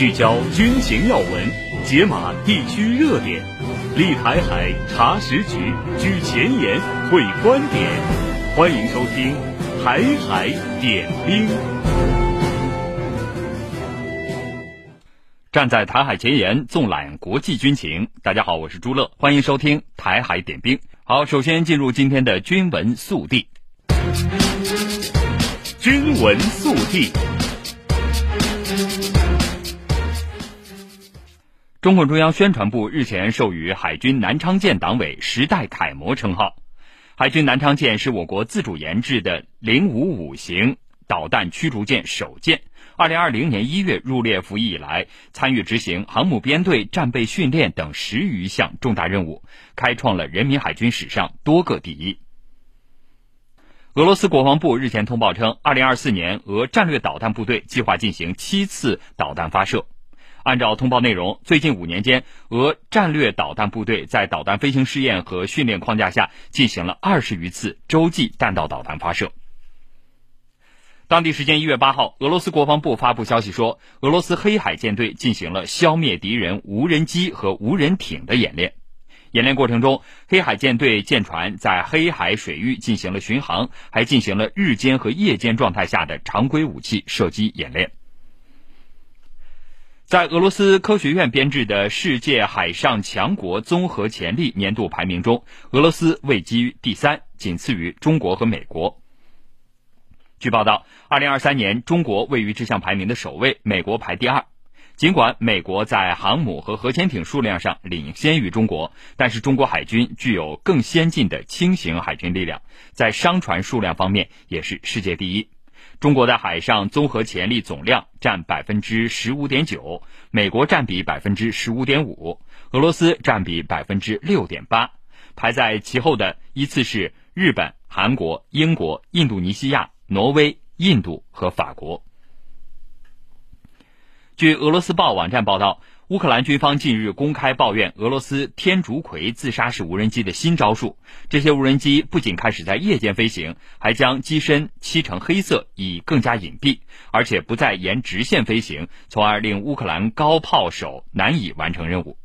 聚焦军情要闻，解码地区热点，立台海查实局，举前沿会观点。欢迎收听《台海点兵》。站在台海前沿，纵览国际军情。大家好，我是朱乐，欢迎收听《台海点兵》。好，首先进入今天的军文速递。军文速递。中共中央宣传部日前授予海军南昌舰党委时代楷模称号。海军南昌舰是我国自主研制的零五五型导弹驱逐舰首舰。二零二零年一月入列服役以来，参与执行航母编队战备训练等十余项重大任务，开创了人民海军史上多个第一。俄罗斯国防部日前通报称，二零二四年俄战略导弹部队计划进行七次导弹发射。按照通报内容，最近五年间，俄战略导弹部队在导弹飞行试验和训练框架下进行了二十余次洲际弹道导弹发射。当地时间一月八号，俄罗斯国防部发布消息说，俄罗斯黑海舰队进行了消灭敌人无人机和无人艇的演练。演练过程中，黑海舰队舰船在黑海水域进行了巡航，还进行了日间和夜间状态下的常规武器射击演练。在俄罗斯科学院编制的世界海上强国综合潜力年度排名中，俄罗斯位居第三，仅次于中国和美国。据报道，二零二三年中国位于这项排名的首位，美国排第二。尽管美国在航母和核潜艇数量上领先于中国，但是中国海军具有更先进的轻型海军力量，在商船数量方面也是世界第一。中国的海上综合潜力总量占百分之十五点九，美国占比百分之十五点五，俄罗斯占比百分之六点八，排在其后的依次是日本、韩国、英国、印度尼西亚、挪威、印度和法国。据俄罗斯报网站报道。乌克兰军方近日公开抱怨俄罗斯天竺葵自杀式无人机的新招数。这些无人机不仅开始在夜间飞行，还将机身漆成黑色，以更加隐蔽，而且不再沿直线飞行，从而令乌克兰高炮手难以完成任务。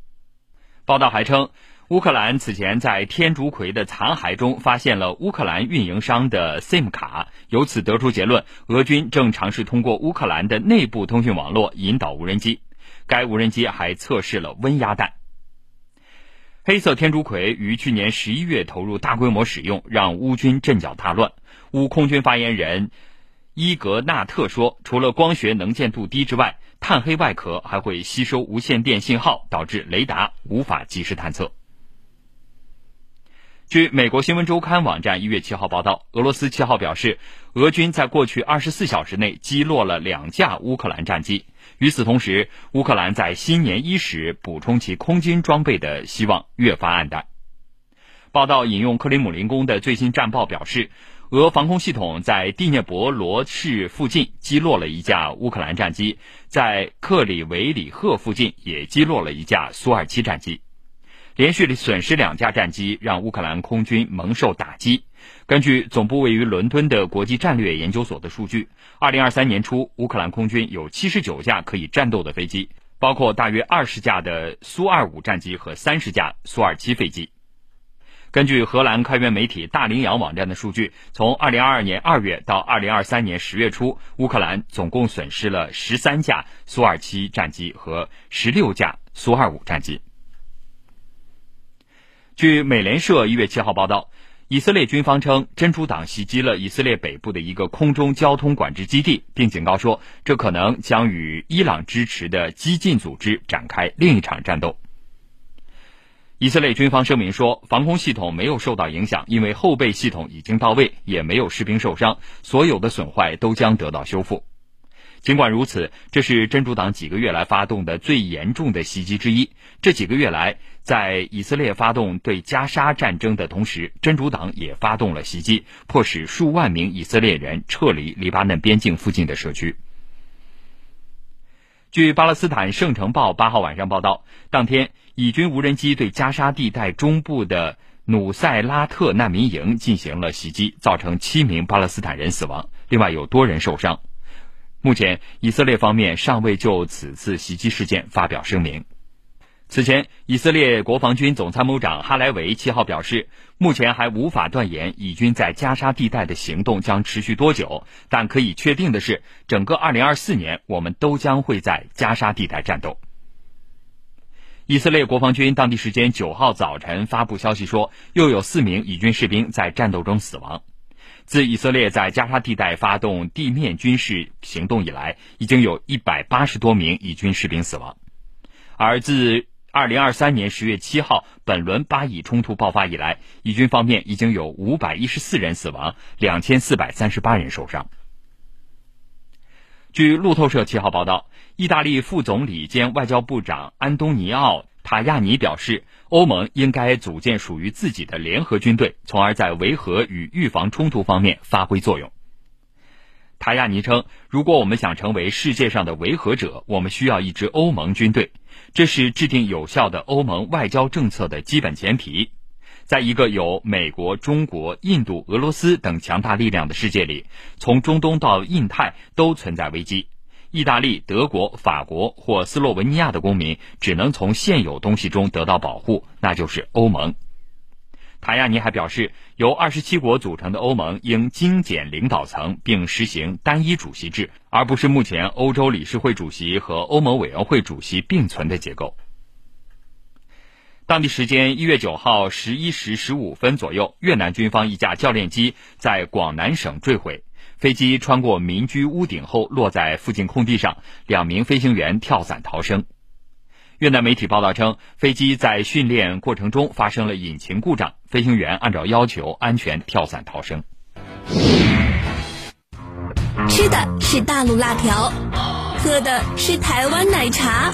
报道还称，乌克兰此前在天竺葵的残骸中发现了乌克兰运营商的 SIM 卡，由此得出结论：俄军正尝试通过乌克兰的内部通讯网络引导无人机。该无人机还测试了温压弹。黑色天竺葵于去年十一月投入大规模使用，让乌军阵脚大乱。乌空军发言人伊格纳特说：“除了光学能见度低之外，碳黑外壳还会吸收无线电信号，导致雷达无法及时探测。”据美国新闻周刊网站一月七号报道，俄罗斯七号表示，俄军在过去二十四小时内击落了两架乌克兰战机。与此同时，乌克兰在新年伊始补充其空军装备的希望越发暗淡。报道引用克里姆林宫的最新战报表示，俄防空系统在第聂伯罗市附近击落了一架乌克兰战机，在克里维里赫附近也击落了一架苏二七战机。连续损失两架战机，让乌克兰空军蒙受打击。根据总部位于伦敦的国际战略研究所的数据，二零二三年初，乌克兰空军有七十九架可以战斗的飞机，包括大约二十架的苏二五战机和三十架苏二七飞机。根据荷兰开源媒体大羚羊网站的数据，从二零二二年二月到二零二三年十月初，乌克兰总共损失了十三架苏二七战机和十六架苏二五战机。据美联社一月七号报道，以色列军方称真主党袭击了以色列北部的一个空中交通管制基地，并警告说，这可能将与伊朗支持的激进组织展开另一场战斗。以色列军方声明说，防空系统没有受到影响，因为后备系统已经到位，也没有士兵受伤，所有的损坏都将得到修复。尽管如此，这是真主党几个月来发动的最严重的袭击之一。这几个月来，在以色列发动对加沙战争的同时，真主党也发动了袭击，迫使数万名以色列人撤离黎巴嫩边境附近的社区。据巴勒斯坦圣城报八号晚上报道，当天以军无人机对加沙地带中部的努塞拉特难民营进行了袭击，造成七名巴勒斯坦人死亡，另外有多人受伤。目前，以色列方面尚未就此次袭击事件发表声明。此前，以色列国防军总参谋长哈莱维七号表示，目前还无法断言以军在加沙地带的行动将持续多久，但可以确定的是，整个2024年我们都将会在加沙地带战斗。以色列国防军当地时间九号早晨发布消息说，又有四名以军士兵在战斗中死亡。自以色列在加沙地带发动地面军事行动以来，已经有一百八十多名以军士兵死亡。而自二零二三年十月七号本轮巴以冲突爆发以来，以军方面已经有五百一十四人死亡，两千四百三十八人受伤。据路透社七号报道，意大利副总理兼外交部长安东尼奥·塔亚尼表示。欧盟应该组建属于自己的联合军队，从而在维和与预防冲突方面发挥作用。塔亚尼称，如果我们想成为世界上的维和者，我们需要一支欧盟军队，这是制定有效的欧盟外交政策的基本前提。在一个有美国、中国、印度、俄罗斯等强大力量的世界里，从中东到印太都存在危机。意大利、德国、法国或斯洛文尼亚的公民只能从现有东西中得到保护，那就是欧盟。塔亚尼还表示，由二十七国组成的欧盟应精简领导层，并实行单一主席制，而不是目前欧洲理事会主席和欧盟委员会主席并存的结构。当地时间一月九号十一时十五分左右，越南军方一架教练机在广南省坠毁。飞机穿过民居屋顶后落在附近空地上，两名飞行员跳伞逃生。越南媒体报道称，飞机在训练过程中发生了引擎故障，飞行员按照要求安全跳伞逃生。吃的是大陆辣条，喝的是台湾奶茶。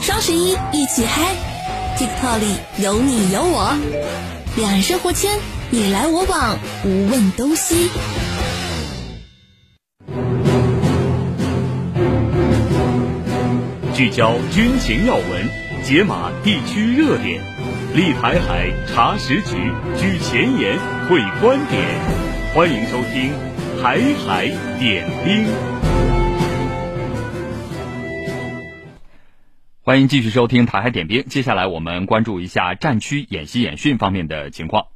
双十一一起嗨，TikTok 里有你有我，两人生活圈你来我往，无问东西。聚焦军情要闻，解码地区热点，立台海查实局，举前沿会观点。欢迎收听《台海点兵》。欢迎继续收听《台海点兵》。接下来我们关注一下战区演习演训方面的情况。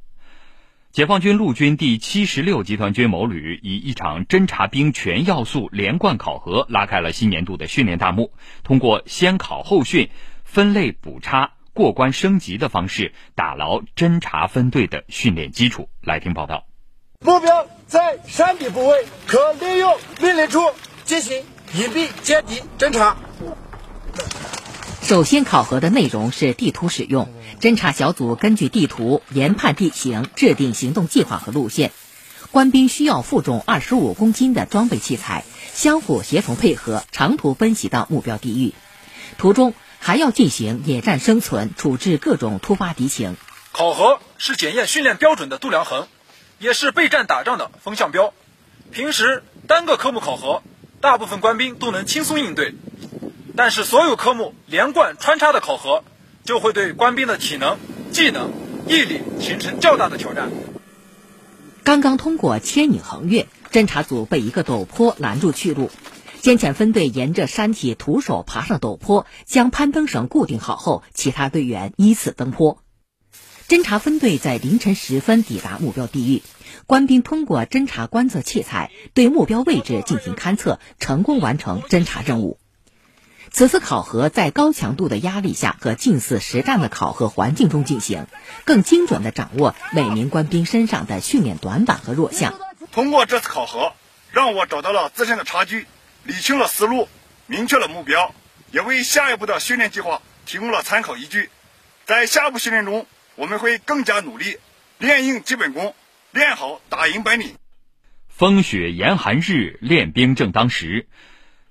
解放军陆军第七十六集团军某旅以一场侦察兵全要素连贯考核，拉开了新年度的训练大幕。通过先考后训、分类补差、过关升级的方式，打牢侦察分队的训练基础。来听报道。目标在山地部位，可利用命令处进行隐蔽接敌侦察。首先考核的内容是地图使用。侦察小组根据地图研判地形，制定行动计划和路线。官兵需要负重二十五公斤的装备器材，相互协同配合，长途奔袭到目标地域。途中还要进行野战生存，处置各种突发敌情。考核是检验训练标准的度量衡，也是备战打仗的风向标。平时单个科目考核，大部分官兵都能轻松应对，但是所有科目连贯穿插的考核。就会对官兵的体能、技能、毅力形成较大的挑战。刚刚通过千里横越，侦察组被一个陡坡拦住去路，先遣分队沿着山体徒手爬上陡坡，将攀登绳固定好后，其他队员依次登坡。侦察分队在凌晨时分抵达目标地域，官兵通过侦察观测器材对目标位置进行勘测，成功完成侦察任务。此次考核在高强度的压力下和近似实战的考核环境中进行，更精准地掌握每名官兵身上的训练短板和弱项。通过这次考核，让我找到了自身的差距，理清了思路，明确了目标，也为下一步的训练计划提供了参考依据。在下一步训练中，我们会更加努力，练硬基本功，练好打赢本领。风雪严寒日，练兵正当时。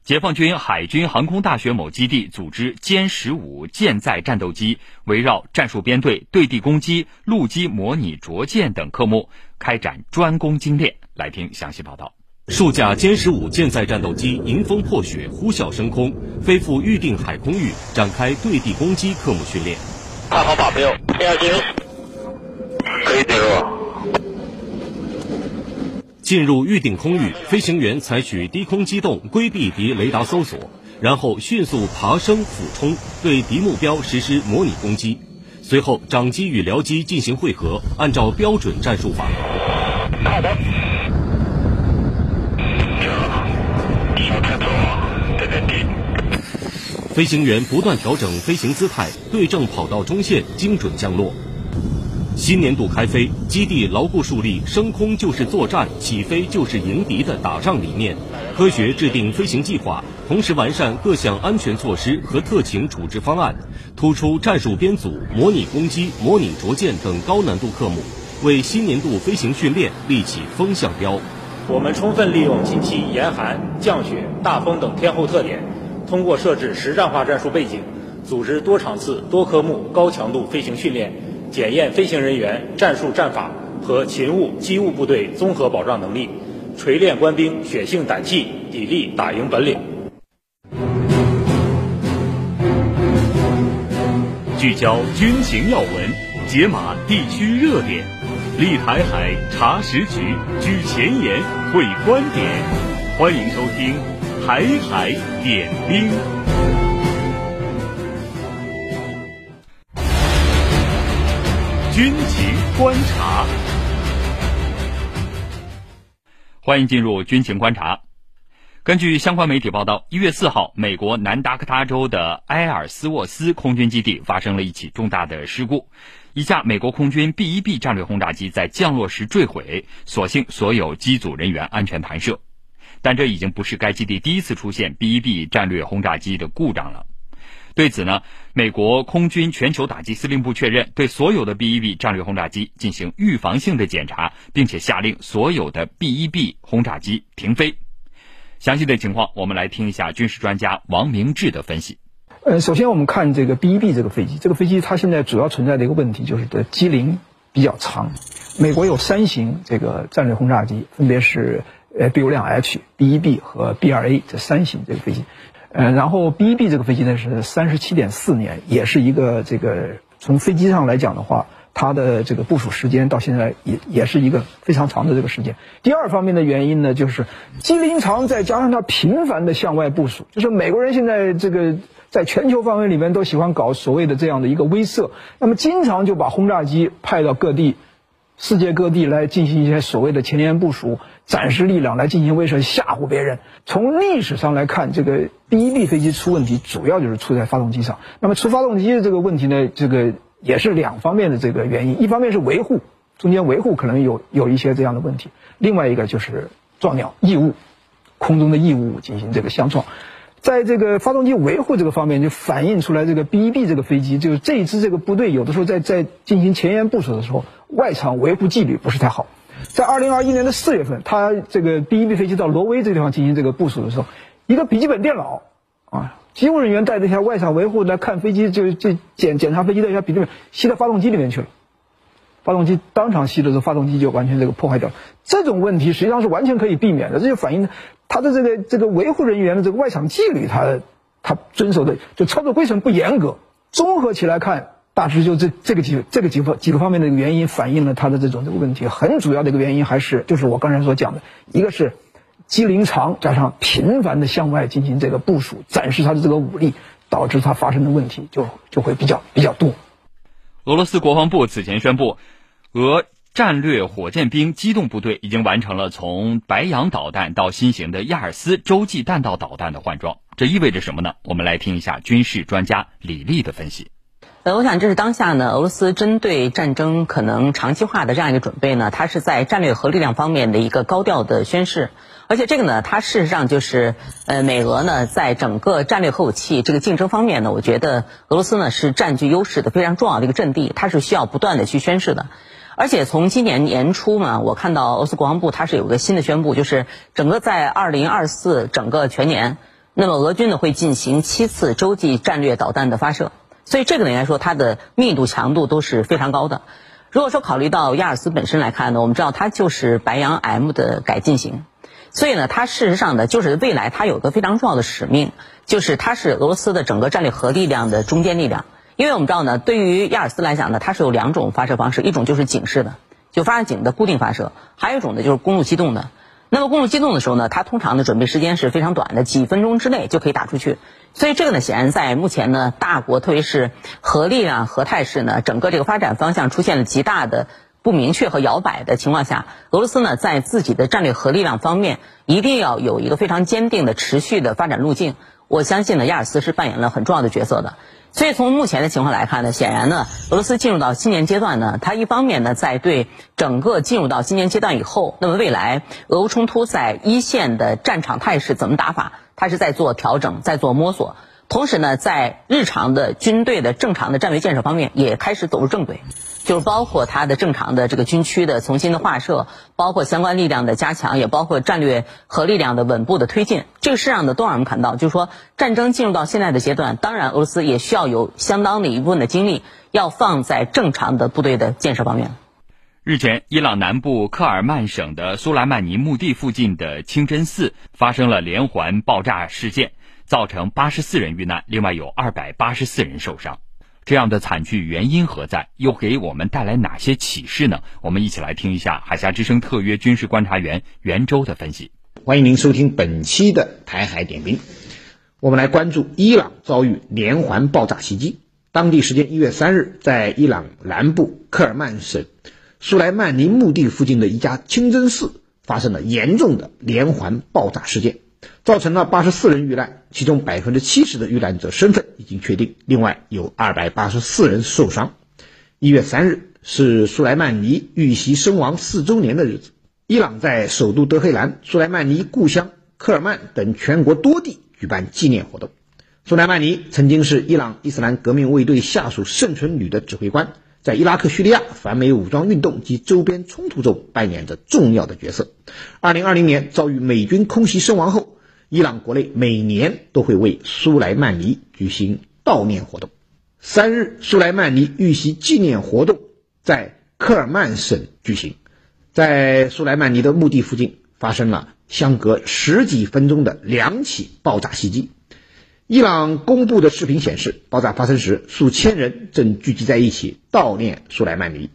解放军海军航空大学某基地组织歼十五舰载战斗机，围绕战术编队、对地攻击、陆基模拟着舰等科目开展专攻精练。来听详细报道。数架歼十五舰载战斗机迎风破雪，呼啸升空，飞赴预定海空域，展开对地攻击科目训练。看好靶标，天下军可以进入。进入预定空域，飞行员采取低空机动规避敌雷达搜索，然后迅速爬升俯冲，对敌目标实施模拟攻击。随后，长机与僚机进行会合，按照标准战术法。飞行员不断调整飞行姿态，对正跑道中线，精准降落。新年度开飞，基地牢固树立“升空就是作战，起飞就是迎敌”的打仗理念，科学制定飞行计划，同时完善各项安全措施和特情处置方案，突出战术编组、模拟攻击、模拟着舰等高难度科目，为新年度飞行训练立起风向标。我们充分利用近期严寒、降雪、大风等天候特点，通过设置实战化战术背景，组织多场次、多科目高强度飞行训练。检验飞行人员战术战法和勤务机务部队综合保障能力，锤炼官兵血性胆气、砥砺打赢本领。聚焦军情要闻，解码地区热点，立台海查实局，举前沿会观点。欢迎收听《台海点兵》。军情观察，欢迎进入军情观察。根据相关媒体报道，一月四号，美国南达科他州的埃尔斯沃斯空军基地发生了一起重大的事故，一架美国空军 B-1B 战略轰炸机在降落时坠毁，所幸所有机组人员安全弹射。但这已经不是该基地第一次出现 B-1B 战略轰炸机的故障了。对此呢，美国空军全球打击司令部确认，对所有的 B-1B 战略轰炸机进行预防性的检查，并且下令所有的 B-1B 轰炸机停飞。详细的情况，我们来听一下军事专家王明志的分析。呃，首先我们看这个 B-1B 这个飞机，这个飞机它现在主要存在的一个问题就是的机龄比较长。美国有三型这个战略轰炸机，分别是呃 B-52H、B-1B 和 B-2A 这三型这个飞机。呃，然后 B-1B 这个飞机呢是三十七点四年，也是一个这个从飞机上来讲的话，它的这个部署时间到现在也也是一个非常长的这个时间。第二方面的原因呢，就是机龄长，再加上它频繁的向外部署，就是美国人现在这个在全球范围里面都喜欢搞所谓的这样的一个威慑，那么经常就把轰炸机派到各地。世界各地来进行一些所谓的前沿部署，展示力量来进行威慑吓唬别人。从历史上来看，这个 B-1B 飞机出问题，主要就是出在发动机上。那么出发动机的这个问题呢，这个也是两方面的这个原因，一方面是维护，中间维护可能有有一些这样的问题；另外一个就是撞鸟异物，空中的异物进行这个相撞。在这个发动机维护这个方面，就反映出来这个 B-1B 这个飞机，就是这一支这个部队有的时候在在进行前沿部署的时候，外场维护纪律不是太好。在二零二一年的四月份，他这个第一批飞机到挪威这个地方进行这个部署的时候，一个笔记本电脑啊，机务人员带着一下外场维护来看飞机，就就检检查飞机的一下笔记本，吸到发动机里面去了。发动机当场吸的时候，发动机就完全这个破坏掉了。这种问题实际上是完全可以避免的，这就反映他的这个这个维护人员的这个外场纪律，他他遵守的就操作规程不严格。综合起来看，大致就这这个几这个几个几个方面的原因反映了他的这种这个问题。很主要的一个原因还是就是我刚才所讲的，一个是机龄长加上频繁的向外进行这个部署，展示他的这个武力，导致他发生的问题就就会比较比较多。俄罗斯国防部此前宣布，俄战略火箭兵机动部队已经完成了从白杨导弹到新型的亚尔斯洲际弹道导弹的换装。这意味着什么呢？我们来听一下军事专家李丽的分析。呃，我想这是当下呢，俄罗斯针对战争可能长期化的这样一个准备呢，它是在战略核力量方面的一个高调的宣示。而且这个呢，它事实上就是，呃，美俄呢在整个战略核武器这个竞争方面呢，我觉得俄罗斯呢是占据优势的非常重要的一个阵地，它是需要不断的去宣示的。而且从今年年初嘛，我看到俄罗斯国防部它是有个新的宣布，就是整个在二零二四整个全年，那么俄军呢会进行七次洲际战略导弹的发射，所以这个呢应该说它的密度强度都是非常高的。如果说考虑到亚尔斯本身来看呢，我们知道它就是白羊 M 的改进型。所以呢，它事实上呢，就是未来它有个非常重要的使命，就是它是俄罗斯的整个战略核力量的中坚力量。因为我们知道呢，对于亚尔斯来讲呢，它是有两种发射方式，一种就是井式的，就发射井的固定发射；还有一种呢，就是公路机动的。那么公路机动的时候呢，它通常的准备时间是非常短的，几分钟之内就可以打出去。所以这个呢，显然在目前呢，大国特别是核力量、核态势呢，整个这个发展方向出现了极大的不明确和摇摆的情况下，俄罗斯呢，在自己的战略核力量方面，一定要有一个非常坚定的、持续的发展路径。我相信呢，亚尔斯是扮演了很重要的角色的。所以从目前的情况来看呢，显然呢，俄罗斯进入到新年阶段呢，它一方面呢，在对整个进入到新年阶段以后，那么未来俄乌冲突在一线的战场态势怎么打法，它是在做调整，在做摸索。同时呢，在日常的军队的正常的战略建设方面，也开始走入正轨，就是包括它的正常的这个军区的重新的划设，包括相关力量的加强，也包括战略核力量的稳步的推进。这个事实上呢，都让我们看到，就是说战争进入到现在的阶段，当然俄罗斯也需要有相当的一部分的精力要放在正常的部队的建设方面。日前，伊朗南部克尔曼省的苏莱曼尼墓地附近的清真寺发生了连环爆炸事件。造成八十四人遇难，另外有二百八十四人受伤。这样的惨剧原因何在？又给我们带来哪些启示呢？我们一起来听一下海峡之声特约军事观察员袁周的分析。欢迎您收听本期的台海点兵。我们来关注伊朗遭遇连环爆炸袭击。当地时间一月三日，在伊朗南部克尔曼省苏莱曼尼墓地附近的一家清真寺发生了严重的连环爆炸事件。造成了八十四人遇难，其中百分之七十的遇难者身份已经确定，另外有二百八十四人受伤。一月三日是苏莱曼尼遇袭身亡四周年的日子，伊朗在首都德黑兰、苏莱曼尼故乡科尔曼等全国多地举办纪念活动。苏莱曼尼曾经是伊朗伊斯兰革命卫队下属圣城旅的指挥官。在伊拉克、叙利亚反美武装运动及周边冲突中扮演着重要的角色。二零二零年遭遇美军空袭身亡后，伊朗国内每年都会为苏莱曼尼举行悼念活动。三日，苏莱曼尼遇袭纪念活动在克尔曼省举行，在苏莱曼尼的墓地附近发生了相隔十几分钟的两起爆炸袭击。伊朗公布的视频显示，爆炸发生时，数千人正聚集在一起悼念苏莱曼尼。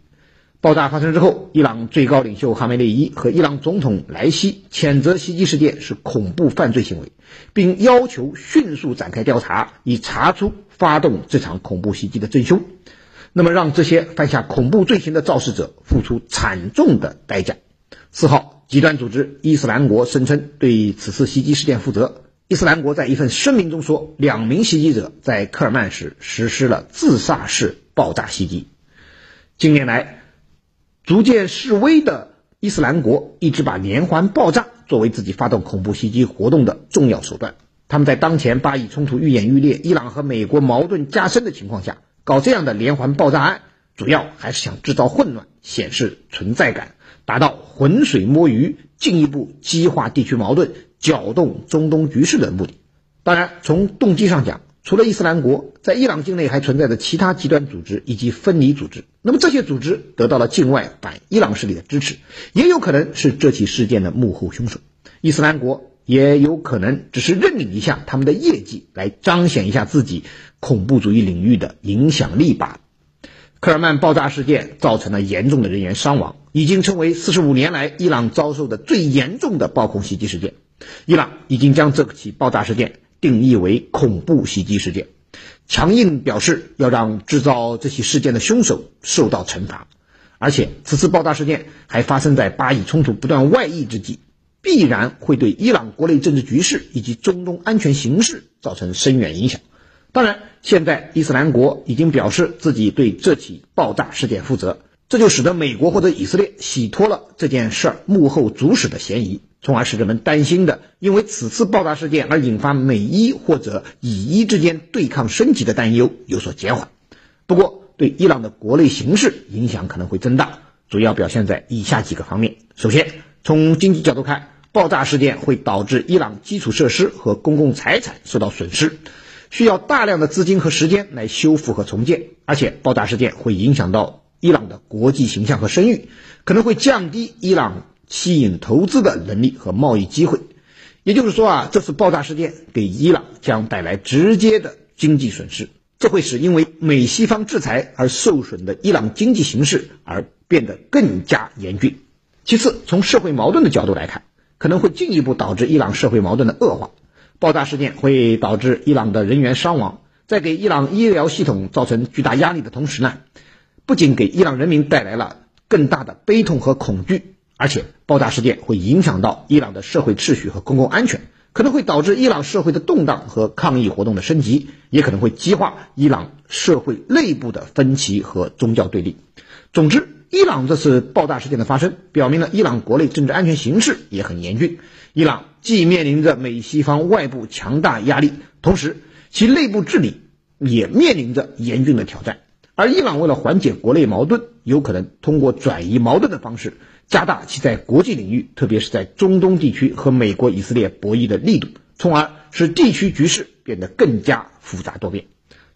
爆炸发生之后，伊朗最高领袖哈梅内伊和伊朗总统莱西谴责袭击事件是恐怖犯罪行为，并要求迅速展开调查，以查出发动这场恐怖袭击的真凶。那么，让这些犯下恐怖罪行的肇事者付出惨重的代价。四号，极端组织伊斯兰国声称对此次袭击事件负责。伊斯兰国在一份声明中说，两名袭击者在科尔曼时实施了自杀式爆炸袭击。近年来，逐渐示威的伊斯兰国一直把连环爆炸作为自己发动恐怖袭击活动的重要手段。他们在当前巴以冲突愈演愈烈、伊朗和美国矛盾加深的情况下，搞这样的连环爆炸案，主要还是想制造混乱、显示存在感，达到浑水摸鱼、进一步激化地区矛盾。搅动中东局势的目的。当然，从动机上讲，除了伊斯兰国，在伊朗境内还存在着其他极端组织以及分离组织。那么这些组织得到了境外反伊朗势力的支持，也有可能是这起事件的幕后凶手。伊斯兰国也有可能只是认领一下他们的业绩，来彰显一下自己恐怖主义领域的影响力罢了。科尔曼爆炸事件造成了严重的人员伤亡，已经成为四十五年来伊朗遭受的最严重的暴恐袭击事件。伊朗已经将这起爆炸事件定义为恐怖袭击事件，强硬表示要让制造这起事件的凶手受到惩罚。而且，此次爆炸事件还发生在巴以冲突不断外溢之际，必然会对伊朗国内政治局势以及中东安全形势造成深远影响。当然，现在伊斯兰国已经表示自己对这起爆炸事件负责，这就使得美国或者以色列洗脱了这件事儿幕后主使的嫌疑。从而使人们担心的，因为此次爆炸事件而引发美伊或者以伊之间对抗升级的担忧有所减缓。不过，对伊朗的国内形势影响可能会增大，主要表现在以下几个方面。首先，从经济角度看，爆炸事件会导致伊朗基础设施和公共财产受到损失，需要大量的资金和时间来修复和重建。而且，爆炸事件会影响到伊朗的国际形象和声誉，可能会降低伊朗。吸引投资的能力和贸易机会，也就是说啊，这次爆炸事件给伊朗将带来直接的经济损失，这会使因为美西方制裁而受损的伊朗经济形势而变得更加严峻。其次，从社会矛盾的角度来看，可能会进一步导致伊朗社会矛盾的恶化。爆炸事件会导致伊朗的人员伤亡，在给伊朗医疗系统造成巨大压力的同时呢，不仅给伊朗人民带来了更大的悲痛和恐惧，而且爆炸事件会影响到伊朗的社会秩序和公共安全，可能会导致伊朗社会的动荡和抗议活动的升级，也可能会激化伊朗社会内部的分歧和宗教对立。总之，伊朗这次爆炸事件的发生，表明了伊朗国内政治安全形势也很严峻。伊朗既面临着美西方外部强大压力，同时其内部治理也面临着严峻的挑战。而伊朗为了缓解国内矛盾，有可能通过转移矛盾的方式，加大其在国际领域，特别是在中东地区和美国、以色列博弈的力度，从而使地区局势变得更加复杂多变。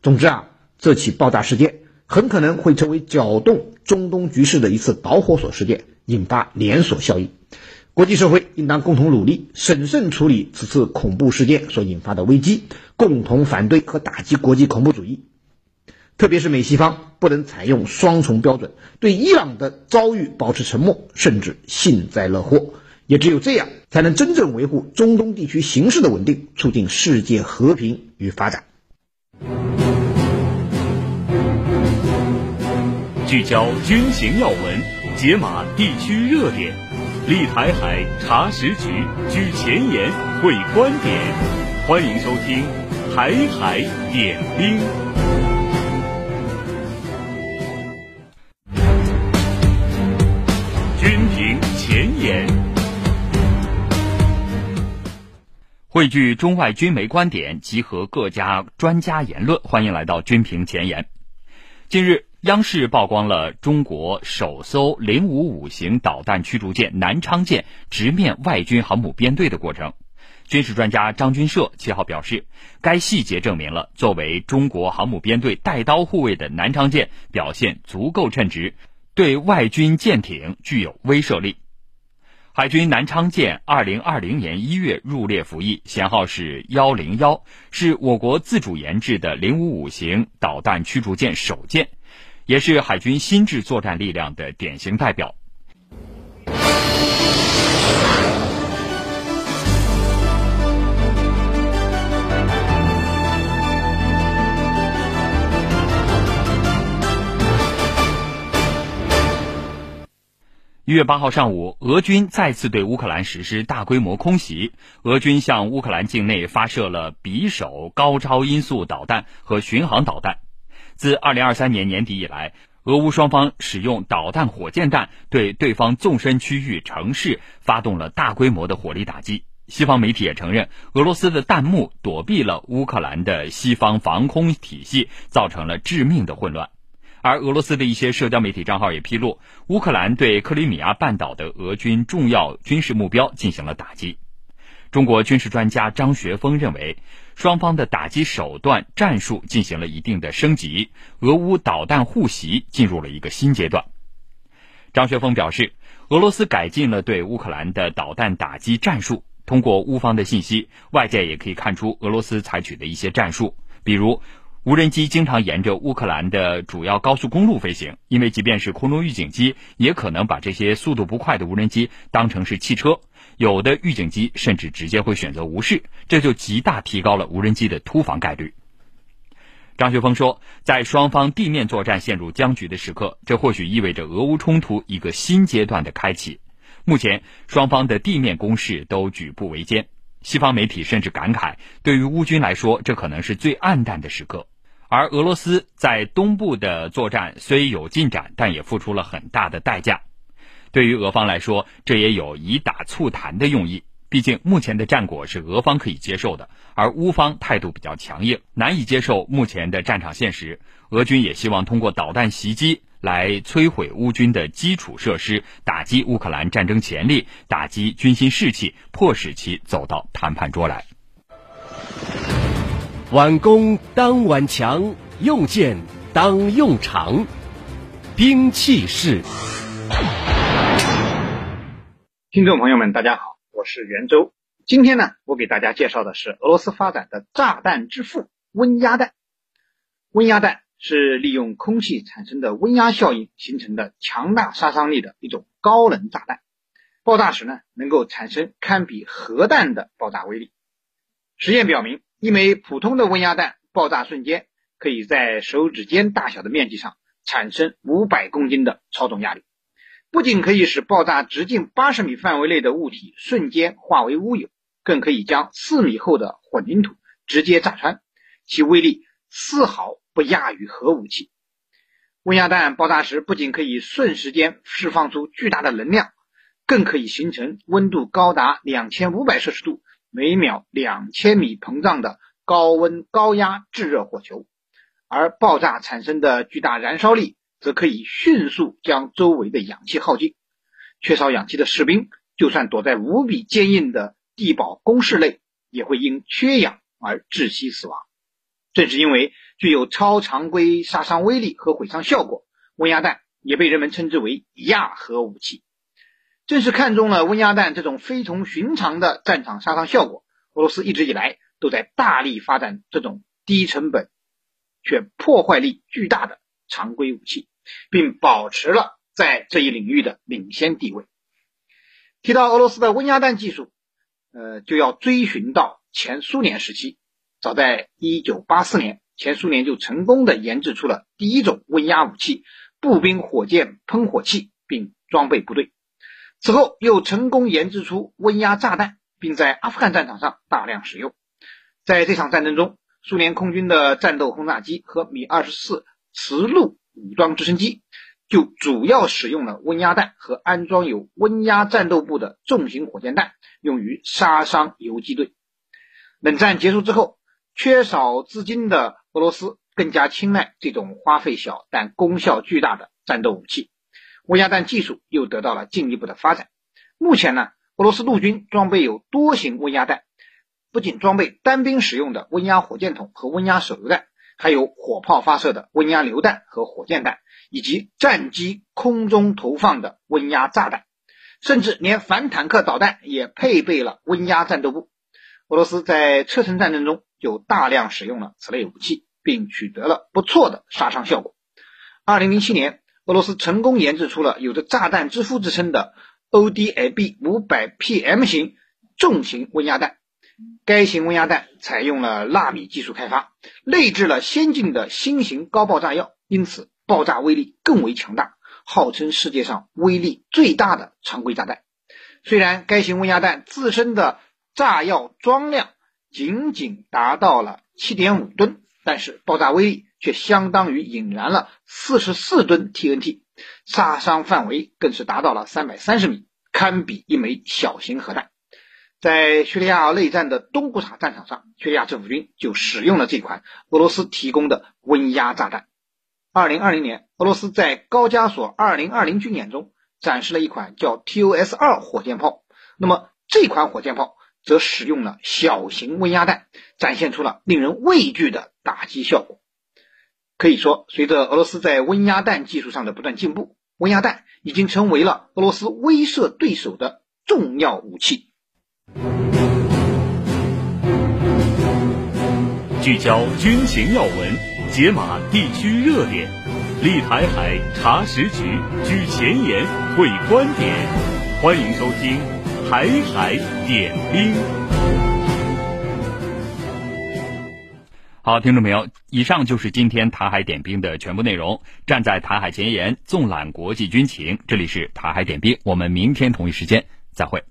总之啊，这起爆炸事件很可能会成为搅动中东局势的一次导火索事件，引发连锁效应。国际社会应当共同努力，审慎处理此次恐怖事件所引发的危机，共同反对和打击国际恐怖主义。特别是美西方不能采用双重标准，对伊朗的遭遇保持沉默，甚至幸灾乐祸。也只有这样，才能真正维护中东地区形势的稳定，促进世界和平与发展。聚焦军情要闻，解码地区热点，立台海查实局，举前沿会观点。欢迎收听《台海点兵》。汇聚中外军媒观点，集合各家专家言论。欢迎来到军评前沿。近日，央视曝光了中国首艘零五五型导弹驱逐舰“南昌舰”直面外军航母编队的过程。军事专家张军社七号表示，该细节证明了作为中国航母编队带刀护卫的“南昌舰”表现足够称职，对外军舰艇具有威慑力。海军南昌舰二零二零年一月入列服役，舷号是幺零幺，是我国自主研制的零五五型导弹驱逐舰首舰，也是海军新制作战力量的典型代表。一月八号上午，俄军再次对乌克兰实施大规模空袭。俄军向乌克兰境内发射了匕首高超音速导弹和巡航导弹。自二零二三年年底以来，俄乌双方使用导弹、火箭弹对对方纵深区域城市发动了大规模的火力打击。西方媒体也承认，俄罗斯的弹幕躲避了乌克兰的西方防空体系，造成了致命的混乱。而俄罗斯的一些社交媒体账号也披露，乌克兰对克里米亚半岛的俄军重要军事目标进行了打击。中国军事专家张学峰认为，双方的打击手段战术进行了一定的升级，俄乌导弹互袭进入了一个新阶段。张学峰表示，俄罗斯改进了对乌克兰的导弹打击战术。通过乌方的信息，外界也可以看出俄罗斯采取的一些战术，比如。无人机经常沿着乌克兰的主要高速公路飞行，因为即便是空中预警机，也可能把这些速度不快的无人机当成是汽车。有的预警机甚至直接会选择无视，这就极大提高了无人机的突防概率。张学峰说，在双方地面作战陷入僵局的时刻，这或许意味着俄乌冲突一个新阶段的开启。目前，双方的地面攻势都举步维艰。西方媒体甚至感慨，对于乌军来说，这可能是最暗淡的时刻。而俄罗斯在东部的作战虽有进展，但也付出了很大的代价。对于俄方来说，这也有以打促谈的用意。毕竟目前的战果是俄方可以接受的，而乌方态度比较强硬，难以接受目前的战场现实。俄军也希望通过导弹袭击。来摧毁乌军的基础设施，打击乌克兰战争潜力，打击军心士气，迫使其走到谈判桌来。挽弓当挽强，用箭当用长，兵器是。听众朋友们，大家好，我是袁周。今天呢，我给大家介绍的是俄罗斯发展的炸弹之父——温压弹。温压弹。是利用空气产生的温压效应形成的强大杀伤力的一种高能炸弹。爆炸时呢，能够产生堪比核弹的爆炸威力。实验表明，一枚普通的温压弹爆炸瞬间，可以在手指尖大小的面积上产生五百公斤的超重压力，不仅可以使爆炸直径八十米范围内的物体瞬间化为乌有，更可以将四米厚的混凝土直接炸穿，其威力丝毫不亚于核武器。温压弹爆炸时，不仅可以瞬时间释放出巨大的能量，更可以形成温度高达两千五百摄氏度、每秒两千米膨胀的高温高压炙热火球，而爆炸产生的巨大燃烧力，则可以迅速将周围的氧气耗尽。缺少氧气的士兵，就算躲在无比坚硬的地堡工事内，也会因缺氧而窒息死亡。正是因为具有超常规杀伤威力和毁伤效果，温压弹也被人们称之为亚核武器。正是看中了温压弹这种非同寻常的战场杀伤效果，俄罗斯一直以来都在大力发展这种低成本却破坏力巨大的常规武器，并保持了在这一领域的领先地位。提到俄罗斯的温压弹技术，呃，就要追寻到前苏联时期。早在1984年，前苏联就成功的研制出了第一种温压武器——步兵火箭喷火器，并装备部队。此后又成功研制出温压炸弹，并在阿富汗战场上大量使用。在这场战争中，苏联空军的战斗轰炸机和米24磁路武装直升机就主要使用了温压弹和安装有温压战斗部的重型火箭弹，用于杀伤游击队。冷战结束之后，缺少资金的俄罗斯更加青睐这种花费小但功效巨大的战斗武器，温压弹技术又得到了进一步的发展。目前呢，俄罗斯陆军装备有多型温压弹，不仅装备单兵使用的温压火箭筒和温压手榴弹，还有火炮发射的温压榴弹和火箭弹，以及战机空中投放的温压炸弹，甚至连反坦克导弹也配备了温压战斗部。俄罗斯在车臣战争中就大量使用了此类武器，并取得了不错的杀伤效果。二零零七年，俄罗斯成功研制出了有着“炸弹之父”之称的 ODAB 五百 PM 型重型温压弹。该型温压弹采用了纳米技术开发，内置了先进的新型高爆炸药，因此爆炸威力更为强大，号称世界上威力最大的常规炸弹。虽然该型温压弹自身的炸药装量仅仅达到了七点五吨，但是爆炸威力却相当于引燃了四十四吨 TNT，杀伤范围更是达到了三百三十米，堪比一枚小型核弹。在叙利亚内战的东古塔战场上，叙利亚政府军就使用了这款俄罗斯提供的温压炸弹。二零二零年，俄罗斯在高加索二零二零军演中展示了一款叫 TOS 二火箭炮，那么这款火箭炮。则使用了小型温压弹，展现出了令人畏惧的打击效果。可以说，随着俄罗斯在温压弹技术上的不断进步，温压弹已经成为了俄罗斯威慑对手的重要武器。聚焦军情要闻，解码地区热点，立台海查实局，居前沿会观点，欢迎收听。台海点兵，好，听众朋友，以上就是今天台海点兵的全部内容。站在台海前沿，纵览国际军情，这里是台海点兵，我们明天同一时间再会。